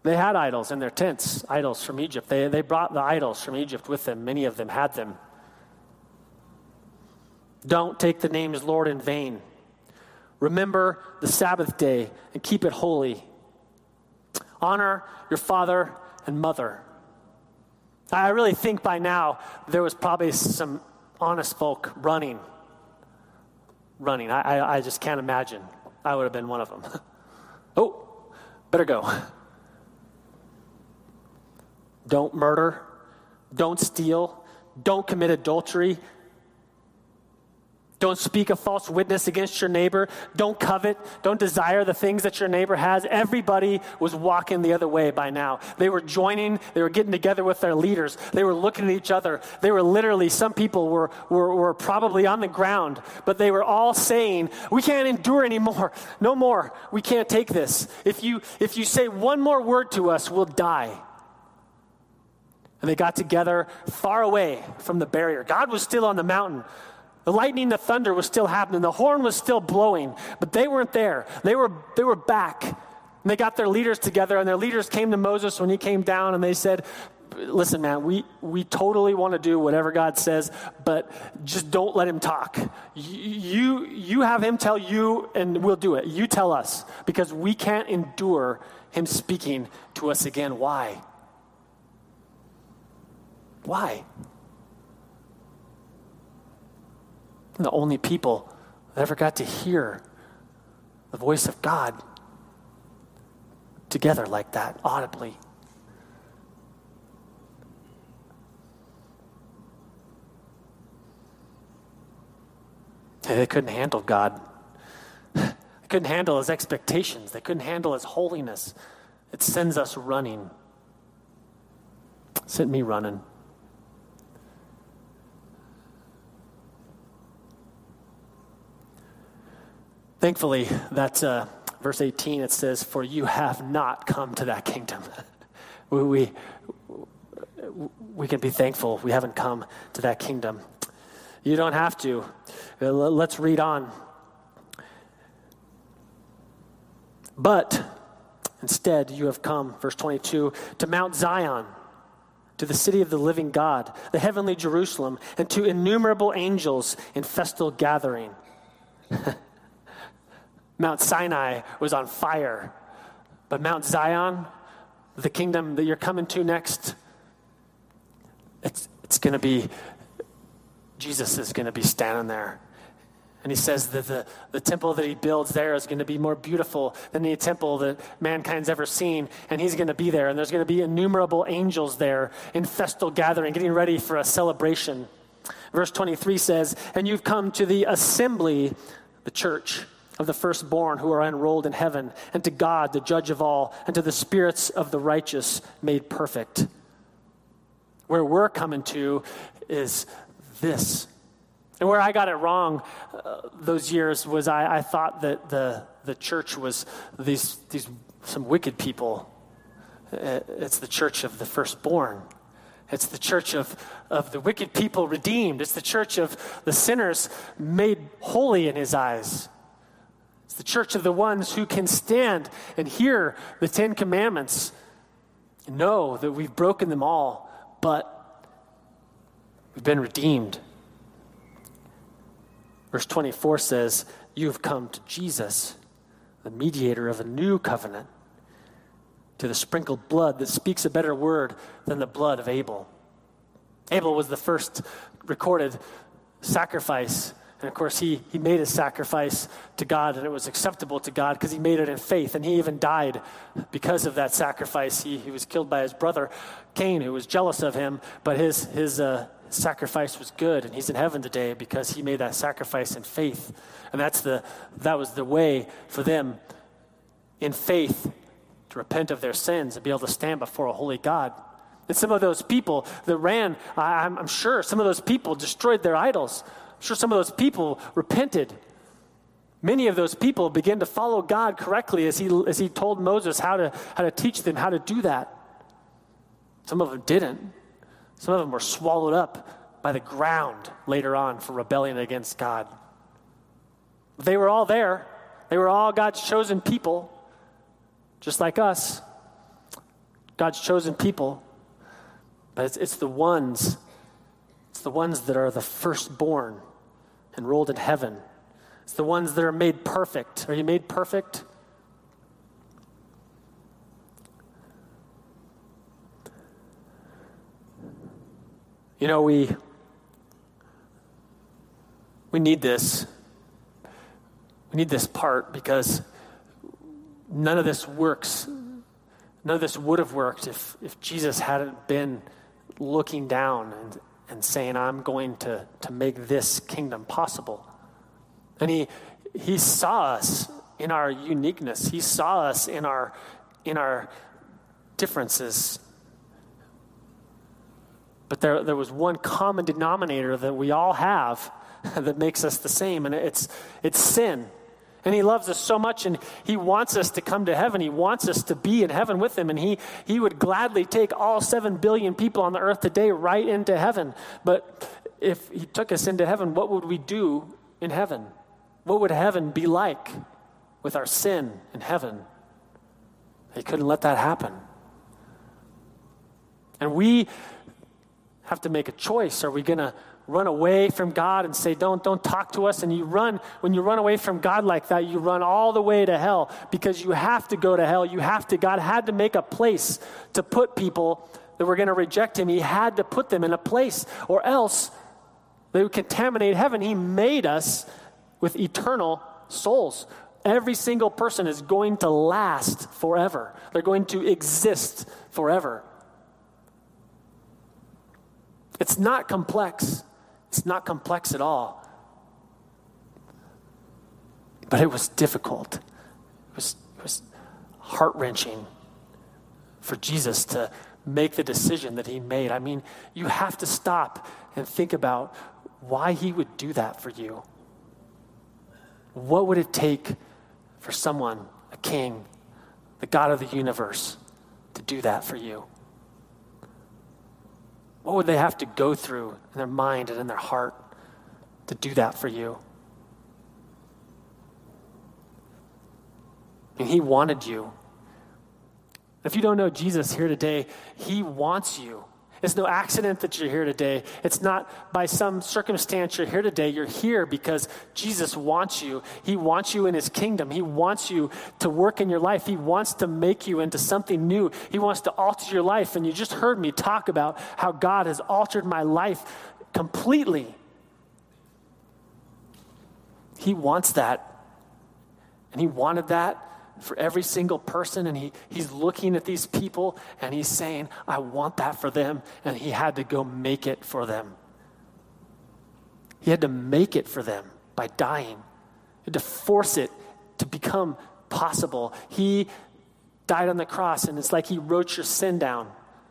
They had idols in their tents, idols from Egypt. They, they brought the idols from Egypt with them. Many of them had them. Don't take the names Lord in vain. Remember the Sabbath day and keep it holy. Honor your father and mother. I really think by now there was probably some honest folk running. Running. I, I, I just can't imagine. I would have been one of them. Oh, better go. Don't murder. Don't steal. Don't commit adultery. Don't speak a false witness against your neighbor. Don't covet. Don't desire the things that your neighbor has. Everybody was walking the other way by now. They were joining, they were getting together with their leaders. They were looking at each other. They were literally, some people were, were, were probably on the ground, but they were all saying, We can't endure anymore. No more. We can't take this. If you, if you say one more word to us, we'll die. And they got together far away from the barrier. God was still on the mountain. The lightning, the thunder was still happening. The horn was still blowing, but they weren't there. They were, they were back. And they got their leaders together, and their leaders came to Moses when he came down, and they said, Listen, man, we, we totally want to do whatever God says, but just don't let him talk. You, you have him tell you, and we'll do it. You tell us, because we can't endure him speaking to us again. Why? Why? The only people that ever got to hear the voice of God together like that, audibly. They couldn't handle God. They couldn't handle his expectations. They couldn't handle his holiness. It sends us running. Sent me running. Thankfully, that's uh, verse 18. It says, For you have not come to that kingdom. we, we, we can be thankful we haven't come to that kingdom. You don't have to. Uh, Let's read on. But instead, you have come, verse 22, to Mount Zion, to the city of the living God, the heavenly Jerusalem, and to innumerable angels in festal gathering. Mount Sinai was on fire, but Mount Zion, the kingdom that you're coming to next, it's, it's going to be, Jesus is going to be standing there. And he says that the, the temple that he builds there is going to be more beautiful than any temple that mankind's ever seen. And he's going to be there. And there's going to be innumerable angels there in festal gathering, getting ready for a celebration. Verse 23 says, And you've come to the assembly, the church of the firstborn who are enrolled in heaven, and to God, the judge of all, and to the spirits of the righteous made perfect. Where we're coming to is this. And where I got it wrong uh, those years was I, I thought that the, the church was these, these some wicked people. It's the church of the firstborn. It's the church of, of the wicked people redeemed. It's the church of the sinners made holy in his eyes. The church of the ones who can stand and hear the Ten Commandments and know that we've broken them all, but we've been redeemed. Verse 24 says, You have come to Jesus, the mediator of a new covenant, to the sprinkled blood that speaks a better word than the blood of Abel. Abel was the first recorded sacrifice. And of course, he, he made a sacrifice to God, and it was acceptable to God because he made it in faith. And he even died because of that sacrifice. He, he was killed by his brother Cain, who was jealous of him, but his, his uh, sacrifice was good. And he's in heaven today because he made that sacrifice in faith. And that's the, that was the way for them in faith to repent of their sins and be able to stand before a holy God. And some of those people that ran, I, I'm, I'm sure some of those people destroyed their idols. I'm sure some of those people repented. Many of those people began to follow God correctly as he, as he told Moses how to, how to teach them how to do that. Some of them didn't. Some of them were swallowed up by the ground later on for rebellion against God. They were all there. They were all God's chosen people, just like us. God's chosen people. But it's, it's the ones, it's the ones that are the firstborn enrolled in heaven. It's the ones that are made perfect. Are you made perfect? You know, we we need this. We need this part because none of this works. None of this would have worked if, if Jesus hadn't been looking down and, and saying, I'm going to, to make this kingdom possible. And he, he saw us in our uniqueness. He saw us in our, in our differences. But there, there was one common denominator that we all have that makes us the same, and it's, it's sin. And he loves us so much, and he wants us to come to heaven. He wants us to be in heaven with him, and he, he would gladly take all seven billion people on the earth today right into heaven. But if he took us into heaven, what would we do in heaven? What would heaven be like with our sin in heaven? He couldn't let that happen. And we have to make a choice. Are we going to run away from God and say, don't, don't talk to us? And you run, when you run away from God like that, you run all the way to hell because you have to go to hell. You have to, God had to make a place to put people that were going to reject him. He had to put them in a place or else they would contaminate heaven. He made us with eternal souls. Every single person is going to last forever. They're going to exist forever. It's not complex. It's not complex at all. But it was difficult. It was, it was heart wrenching for Jesus to make the decision that he made. I mean, you have to stop and think about why he would do that for you. What would it take for someone, a king, the God of the universe, to do that for you? What would they have to go through in their mind and in their heart to do that for you? And he wanted you. If you don't know Jesus here today, he wants you. It's no accident that you're here today. It's not by some circumstance you're here today. You're here because Jesus wants you. He wants you in his kingdom. He wants you to work in your life. He wants to make you into something new. He wants to alter your life. And you just heard me talk about how God has altered my life completely. He wants that. And he wanted that for every single person. And he, he's looking at these people and he's saying, I want that for them. And he had to go make it for them. He had to make it for them by dying, he had to force it to become possible. He died on the cross, and it's like he wrote your sin down.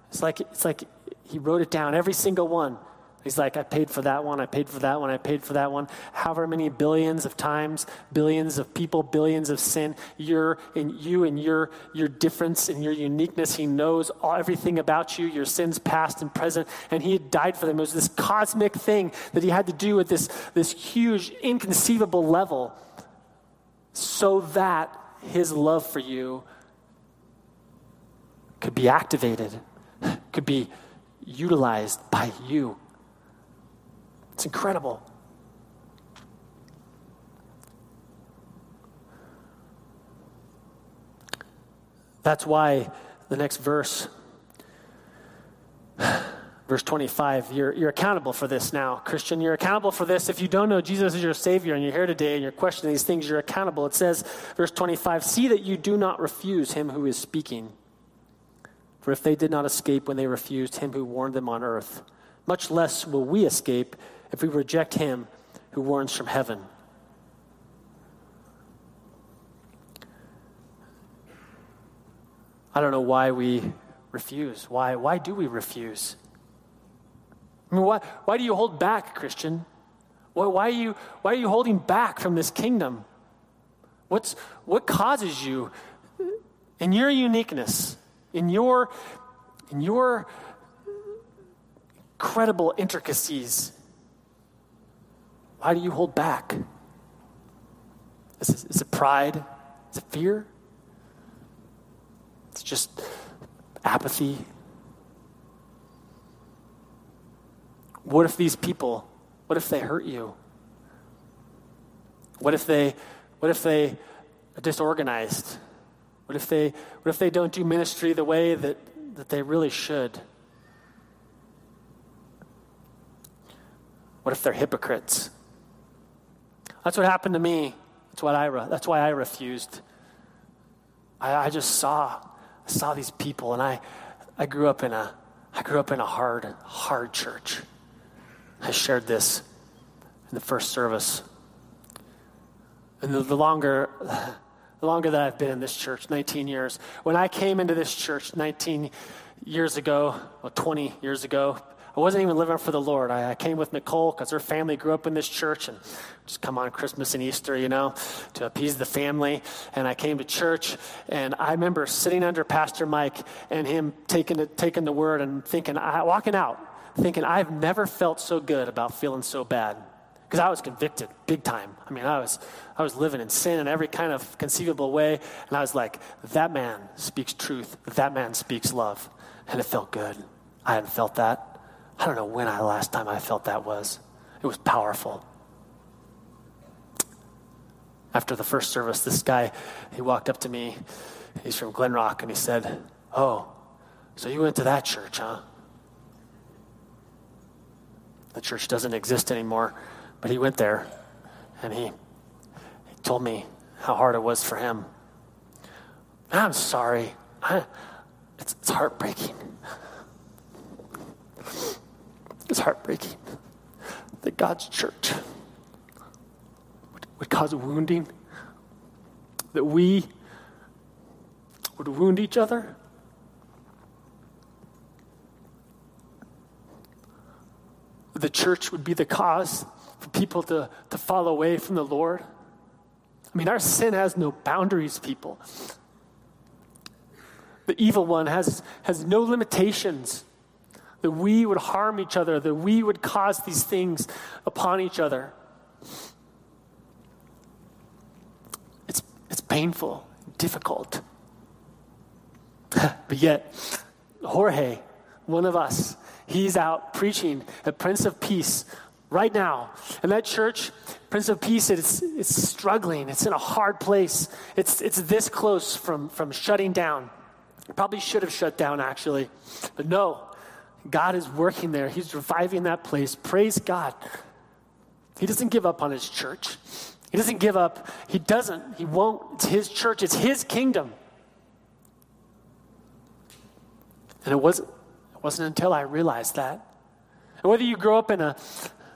It's like, it's like he wrote it down, every single one. He's like, I paid for that one, I paid for that one, I paid for that one. However many billions of times, billions of people, billions of sin, you're in you and your your difference and your uniqueness. He knows all, everything about you, your sins past and present, and he had died for them. It was this cosmic thing that he had to do at this, this huge, inconceivable level so that his love for you could be activated, could be utilized by you. It's incredible. That's why the next verse, verse 25, you're, you're accountable for this now. Christian, you're accountable for this. If you don't know Jesus as your Savior and you're here today and you're questioning these things, you're accountable. It says, verse 25, see that you do not refuse him who is speaking. For if they did not escape when they refused him who warned them on earth, much less will we escape if we reject him who warns from heaven. I don't know why we refuse. Why, why do we refuse? I mean, why, why do you hold back, Christian? Why, why, are you, why are you holding back from this kingdom? What's, what causes you, in your uniqueness, in your, in your incredible intricacies, why do you hold back? Is it, is it pride? Is it fear? It's just apathy. What if these people, what if they hurt you? What if they, what if they are disorganized? What if they, what if they don't do ministry the way that, that they really should? What if they're hypocrites? That's what happened to me. That's, what I, that's why I refused. I, I just saw, I saw these people, and I, I grew up in a, I grew up in a hard, hard church. I shared this in the first service. And the, the longer, the longer that I've been in this church, 19 years, when I came into this church 19 years ago, well, 20 years ago, I wasn't even living for the Lord. I, I came with Nicole because her family grew up in this church and just come on Christmas and Easter, you know, to appease the family. And I came to church and I remember sitting under Pastor Mike and him taking the, taking the word and thinking, I, walking out, thinking, I've never felt so good about feeling so bad because I was convicted big time. I mean, I was, I was living in sin in every kind of conceivable way. And I was like, that man speaks truth. That man speaks love. And it felt good. I hadn't felt that. I don't know when I last time I felt that was. It was powerful. After the first service, this guy, he walked up to me. He's from Glen Rock, and he said, Oh, so you went to that church, huh? The church doesn't exist anymore, but he went there, and he, he told me how hard it was for him. I'm sorry. I, it's, it's heartbreaking. It's heartbreaking that God's church would, would cause wounding that we would wound each other? The church would be the cause for people to, to fall away from the Lord? I mean, our sin has no boundaries, people. The evil one has, has no limitations. That we would harm each other, that we would cause these things upon each other. It's, it's painful, difficult. but yet, Jorge, one of us, he's out preaching at Prince of Peace right now. And that church, Prince of Peace, it's, it's struggling. It's in a hard place. It's, it's this close from, from shutting down. Probably should have shut down, actually. But no, God is working there. He's reviving that place. Praise God. He doesn't give up on his church. He doesn't give up. He doesn't. He won't. It's his church, it's his kingdom. And it wasn't, it wasn't until I realized that. And whether you grow up in a,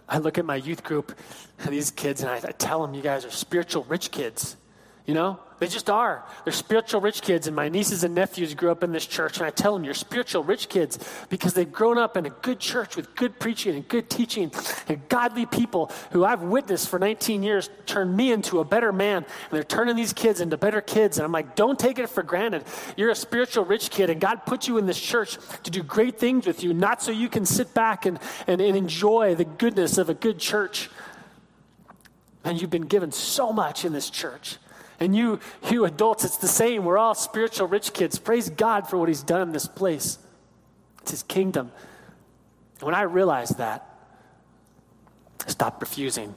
I look at my youth group, and these kids, and I, I tell them, you guys are spiritual rich kids. You know, they just are. They're spiritual rich kids, and my nieces and nephews grew up in this church, and I tell them, You're spiritual rich kids because they've grown up in a good church with good preaching and good teaching and godly people who I've witnessed for 19 years turn me into a better man, and they're turning these kids into better kids. And I'm like, Don't take it for granted. You're a spiritual rich kid, and God put you in this church to do great things with you, not so you can sit back and, and, and enjoy the goodness of a good church. And you've been given so much in this church. And you, you adults, it's the same. We're all spiritual rich kids. Praise God for what He's done in this place. It's His kingdom. And when I realized that, I stopped refusing.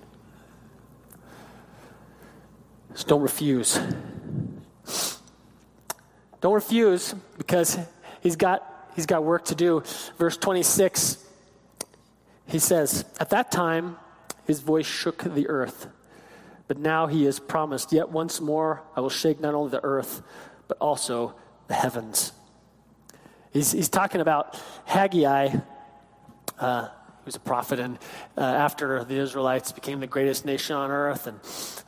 Just don't refuse. Don't refuse because he's got, he's got work to do. Verse 26, he says, At that time, his voice shook the earth. But now he has promised, Yet once more I will shake not only the earth, but also the heavens. He's, he's talking about Haggai. Uh, was a prophet, and uh, after the Israelites became the greatest nation on earth, and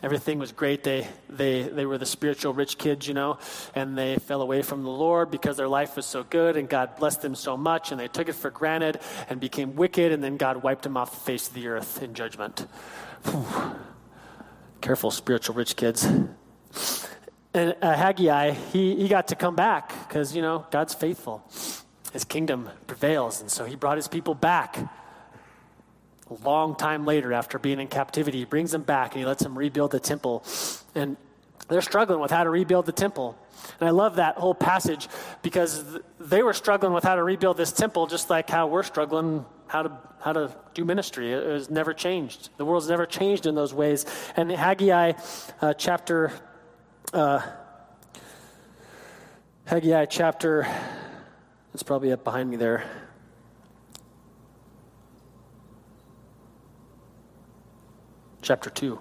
everything was great, they, they, they were the spiritual rich kids, you know, and they fell away from the Lord because their life was so good, and God blessed them so much, and they took it for granted and became wicked, and then God wiped them off the face of the earth in judgment. Whew. Careful, spiritual rich kids. And uh, Haggai, he, he got to come back because, you know, God's faithful. His kingdom prevails. And so he brought his people back. A long time later, after being in captivity, he brings them back and he lets them rebuild the temple. And they're struggling with how to rebuild the temple. And I love that whole passage because they were struggling with how to rebuild this temple just like how we're struggling how to how to do ministry. It has never changed. The world's never changed in those ways. And Haggai uh, chapter uh, Haggai chapter it's probably up behind me there. Chapter 2.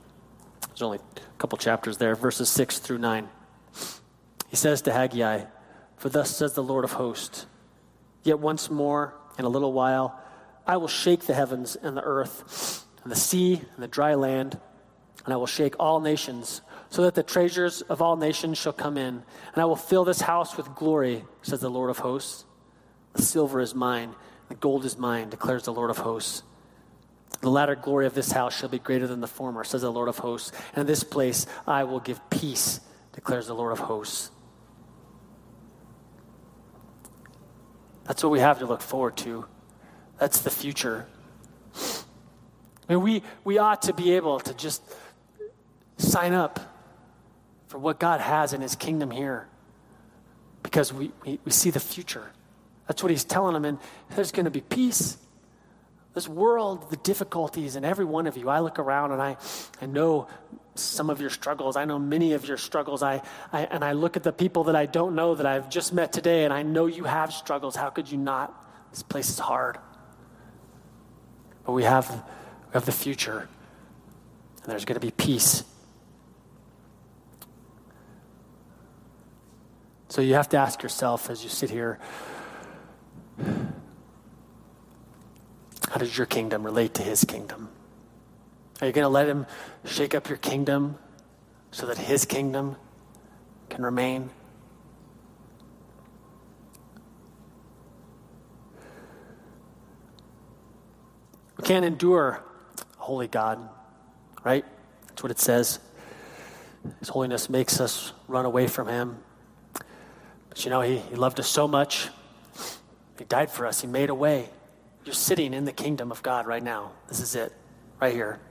There's only a couple chapters there, verses 6 through 9. He says to Haggai, For thus says the Lord of hosts, Yet once more, in a little while, I will shake the heavens and the earth, and the sea and the dry land, and I will shake all nations, so that the treasures of all nations shall come in. And I will fill this house with glory, says the Lord of hosts. The silver is mine, the gold is mine, declares the Lord of hosts. The latter glory of this house shall be greater than the former, says the Lord of hosts. And in this place I will give peace, declares the Lord of hosts. That's what we have to look forward to. That's the future. I mean, we, we ought to be able to just sign up for what God has in his kingdom here because we, we, we see the future. That's what he's telling them. And there's going to be peace. This world, the difficulties, and every one of you, I look around and I, I know some of your struggles. I know many of your struggles. I, I, and I look at the people that I don't know that I've just met today, and I know you have struggles. How could you not? This place is hard. But we have, we have the future, and there's going to be peace. So you have to ask yourself as you sit here how does your kingdom relate to his kingdom? Are you going to let him shake up your kingdom so that his kingdom can remain. We can't endure holy God, right? That's what it says. His holiness makes us run away from him. But you know, he, he loved us so much. He died for us. He made a way. You're sitting in the kingdom of God right now. This is it, right here.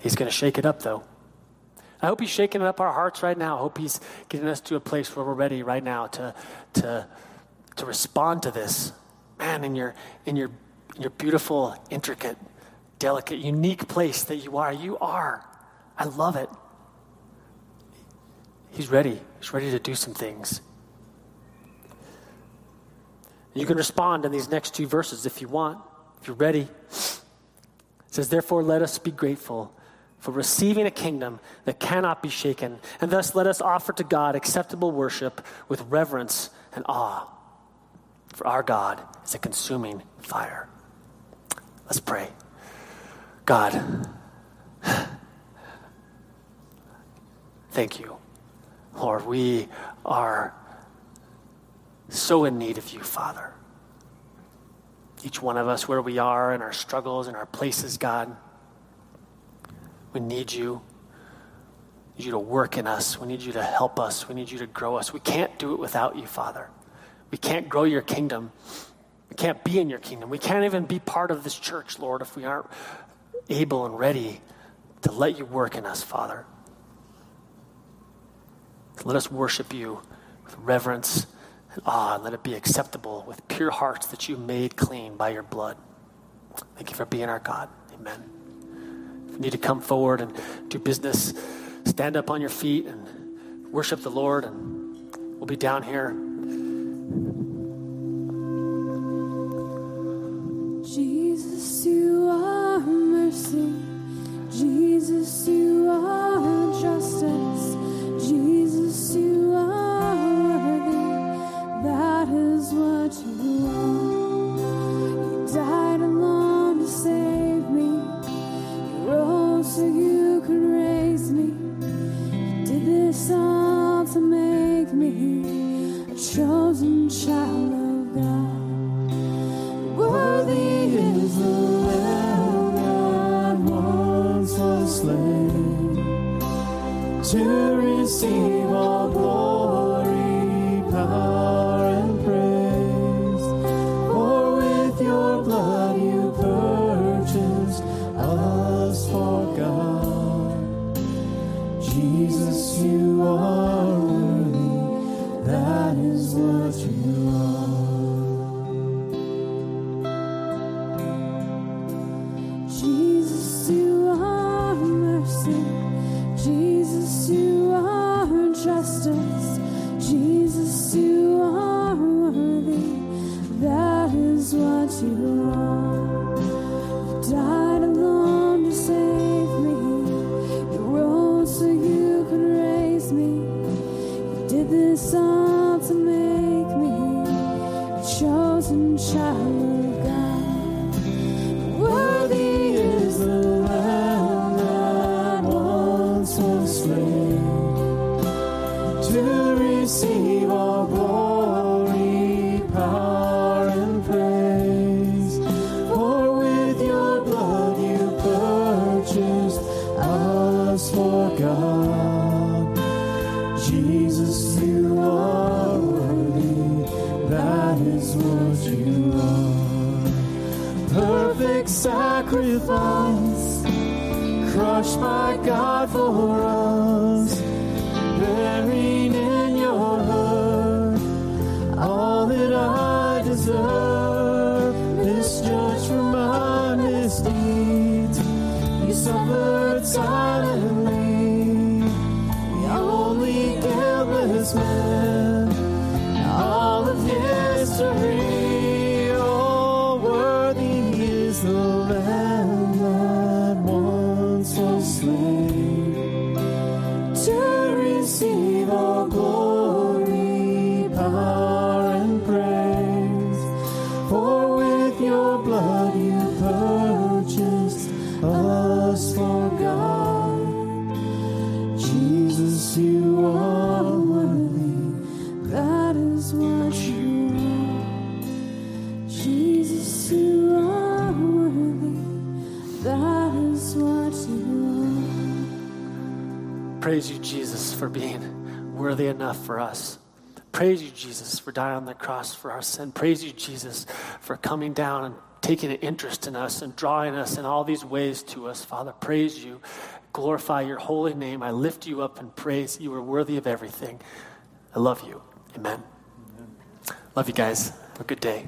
He's going to shake it up, though. I hope He's shaking up our hearts right now. I hope He's getting us to a place where we're ready right now to, to, to respond to this. Man, in your, in, your, in your beautiful, intricate, delicate, unique place that you are, you are. I love it. He's ready. He's ready to do some things. You can respond in these next two verses if you want, if you're ready. It says, Therefore, let us be grateful for receiving a kingdom that cannot be shaken, and thus let us offer to God acceptable worship with reverence and awe. For our God is a consuming fire. Let's pray. God, thank you. Lord, we are so in need of you, Father. Each one of us, where we are in our struggles and our places, God, we need you. We need you to work in us. We need you to help us. We need you to grow us. We can't do it without you, Father. We can't grow your kingdom. We can't be in your kingdom. We can't even be part of this church, Lord, if we aren't able and ready to let you work in us, Father. Let us worship you with reverence and awe, and let it be acceptable with pure hearts that you made clean by your blood. Thank you for being our God. Amen. If you need to come forward and do business, stand up on your feet and worship the Lord, and we'll be down here. Jesus, you are mercy. Jesus, you are justice. Jesus, you are worthy. That is what you are. You died alone to save me. You rose so you could raise me. You did this all to make me a chosen child of God. Worthy is the to receive all this to make me a chosen child crushed by God for enough for us. Praise you, Jesus, for dying on the cross for our sin. Praise you, Jesus, for coming down and taking an interest in us and drawing us in all these ways to us. Father, praise you. Glorify your holy name. I lift you up and praise. You are worthy of everything. I love you. Amen. Love you guys. Have a good day.